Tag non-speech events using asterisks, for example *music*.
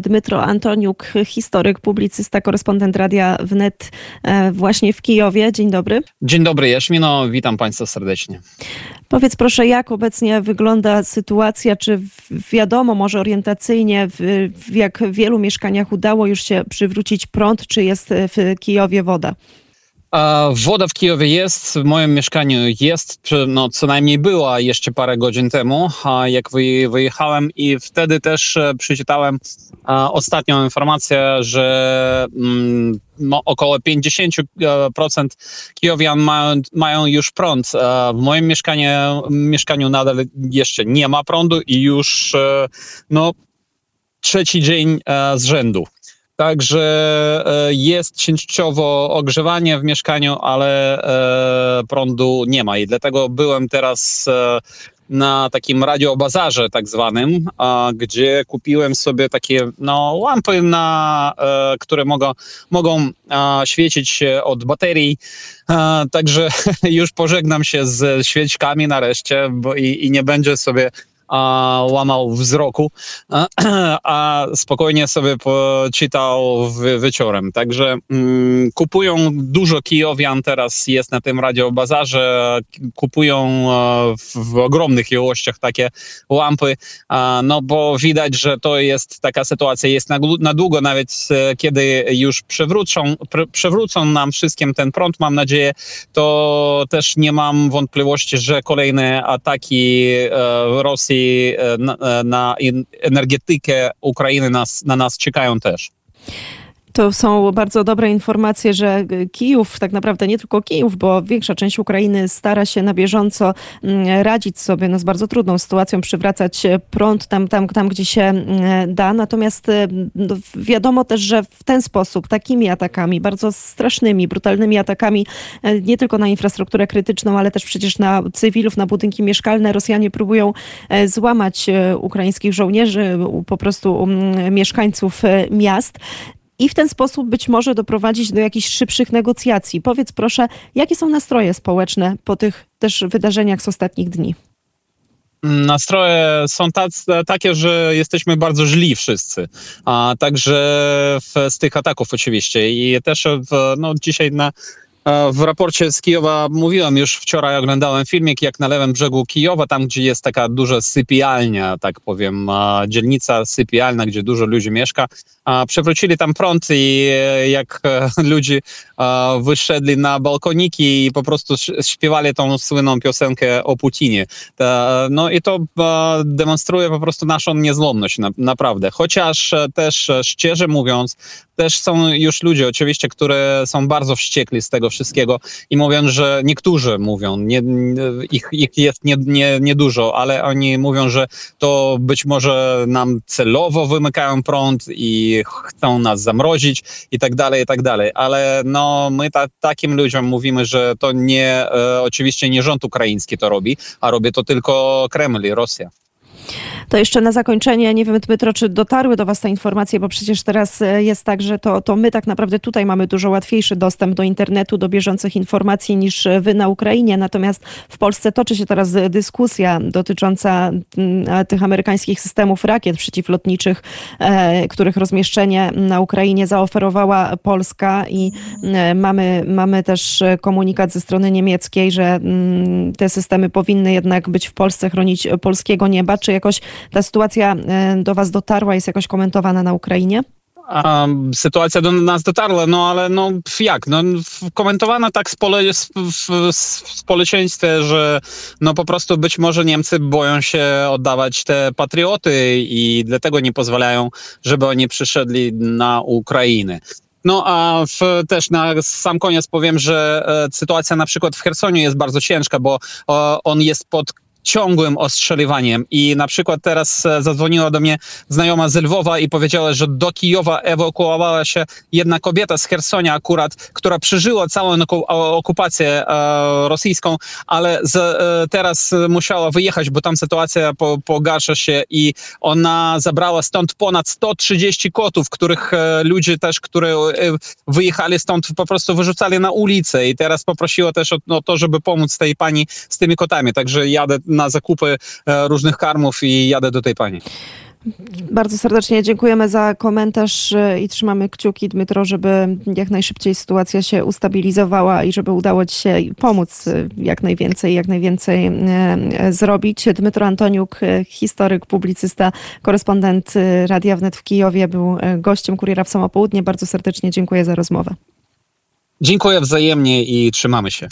Dmytro Antoniuk, historyk, publicysta, korespondent Radia Wnet e, właśnie w Kijowie. Dzień dobry. Dzień dobry Jaśmino, witam Państwa serdecznie. Powiedz proszę, jak obecnie wygląda sytuacja? Czy wiadomo może orientacyjnie, w, w jak wielu mieszkaniach udało już się przywrócić prąd, czy jest w Kijowie woda? Woda w Kijowie jest, w moim mieszkaniu jest, no co najmniej była jeszcze parę godzin temu, jak wyjechałem i wtedy też e, przeczytałem ostatnią informację, że mm, no, około 50% e, kijowian mają, mają już prąd. E, w moim mieszkaniu, mieszkaniu nadal jeszcze nie ma prądu i już no, trzeci dzień z rzędu. Także e, jest częściowo ogrzewanie w mieszkaniu, ale e, prądu nie ma i dlatego byłem teraz e, na takim radiobazarze tak zwanym, gdzie kupiłem sobie takie no, lampy, na, które mogą, mogą świecić od baterii. Także *laughs* już pożegnam się z świeczkami nareszcie bo i, i nie będzie sobie a, łamał wzroku, a, *clears throat* a spokojnie sobie poczytał w, wieczorem. Także mm, kupują dużo kijowian teraz jest na tym radiobazarze, kupują w, w ogromnych ilościach takie lampy, a, no bo widać, że to jest taka sytuacja, jest na, na długo, nawet e, kiedy już przewrócą, pr, przewrócą nam wszystkim ten prąd, mam nadzieję, to też nie mam wątpliwości, że kolejne ataki e, Rosji E, na, e, na energetykę Ukrainy nas, na nas czekają też. To są bardzo dobre informacje, że Kijów, tak naprawdę nie tylko Kijów, bo większa część Ukrainy stara się na bieżąco mm, radzić sobie no, z bardzo trudną sytuacją, przywracać prąd tam, tam, tam gdzie się mm, da. Natomiast e, no, wiadomo też, że w ten sposób, takimi atakami, bardzo strasznymi, brutalnymi atakami, e, nie tylko na infrastrukturę krytyczną, ale też przecież na cywilów, na budynki mieszkalne, Rosjanie próbują e, złamać ukraińskich żołnierzy, po prostu mm, mieszkańców miast i w ten sposób być może doprowadzić do jakichś szybszych negocjacji. Powiedz proszę, jakie są nastroje społeczne po tych też wydarzeniach z ostatnich dni? Nastroje są tacy, takie, że jesteśmy bardzo źli wszyscy, a także w, z tych ataków oczywiście. I też w, no, dzisiaj na w raporcie z Kijowa mówiłem już wczoraj, oglądałem filmik, jak na lewym brzegu Kijowa, tam gdzie jest taka duża sypialnia, tak powiem, dzielnica sypialna, gdzie dużo ludzi mieszka. Przewrócili tam prąd i e, jak e, *laughs* ludzie wyszedli na balkoniki i po prostu śpiewali tą słynną piosenkę o Putinie. No i to demonstruje po prostu naszą niezłomność, naprawdę. Chociaż e, też szczerze mówiąc, też są już ludzie oczywiście, które są bardzo wściekli z tego wszystkiego i mówią, że niektórzy mówią, nie, ich, ich jest niedużo, nie, nie dużo, ale oni mówią, że to być może nam celowo wymykają prąd i chcą nas zamrozić i tak dalej, i tak dalej. Ale no, my ta, takim ludziom mówimy, że to nie, e, oczywiście nie rząd ukraiński to robi, a robi to tylko Kreml i Rosja. To jeszcze na zakończenie, nie wiem Dmytro, czy dotarły do Was te informacje, bo przecież teraz e, jest tak, że to, to my tak naprawdę tutaj mamy dużo łatwiejszy dostęp do internetu, do bieżących informacji niż Wy na Ukrainie. Natomiast w Polsce toczy się teraz dyskusja dotycząca mm, tych amerykańskich systemów rakiet przeciwlotniczych, e, których rozmieszczenie na Ukrainie zaoferowała Polska i e, mamy, mamy też komunikat ze strony niemieckiej, że mm, te systemy powinny jednak być w Polsce chronić polskiego nieba. Czy jakoś ta sytuacja e, do Was dotarła, jest jakoś komentowana na Ukrainie? Sytuacja do nas dotarła, no ale no jak, no komentowana tak w, pole, w, w, społeczeństwie, że no po prostu być może Niemcy boją się oddawać te patrioty i dlatego nie pozwalają, żeby oni przyszedli na Ukrainę. No a w, też na sam koniec powiem, że e, sytuacja na przykład w Chersoniu jest bardzo ciężka, bo e, on jest pod ciągłym ostrzeliwaniem. I na przykład teraz e, zadzwoniła do mnie znajoma z Lwowa i powiedziała, że do Kijowa ewakuowała się jedna kobieta z Hersonia akurat, która przeżyła całą okupację e, rosyjską, ale z, e, teraz musiała wyjechać, bo tam sytuacja po, pogarsza się i ona zabrała stąd ponad 130 kotów, których ludzie też, które wyjechali stąd po prostu wyrzucali na ulicę i teraz poprosiła też o, o to, żeby pomóc tej pani z tymi kotami. Także jadę na zakupy e, różnych karmów i jadę do tej pani. Bardzo serdecznie dziękujemy za komentarz e, i trzymamy kciuki, Dmytro, żeby jak najszybciej sytuacja się ustabilizowała i żeby udało Ci się pomóc e, jak najwięcej, jak najwięcej zrobić. Dmytro Antoniuk, historyk, publicysta, korespondent Radia Wnet w Kijowie, był gościem Kuriera w Samopołudnie. Bardzo serdecznie dziękuję za rozmowę. Dziękuję wzajemnie i trzymamy się.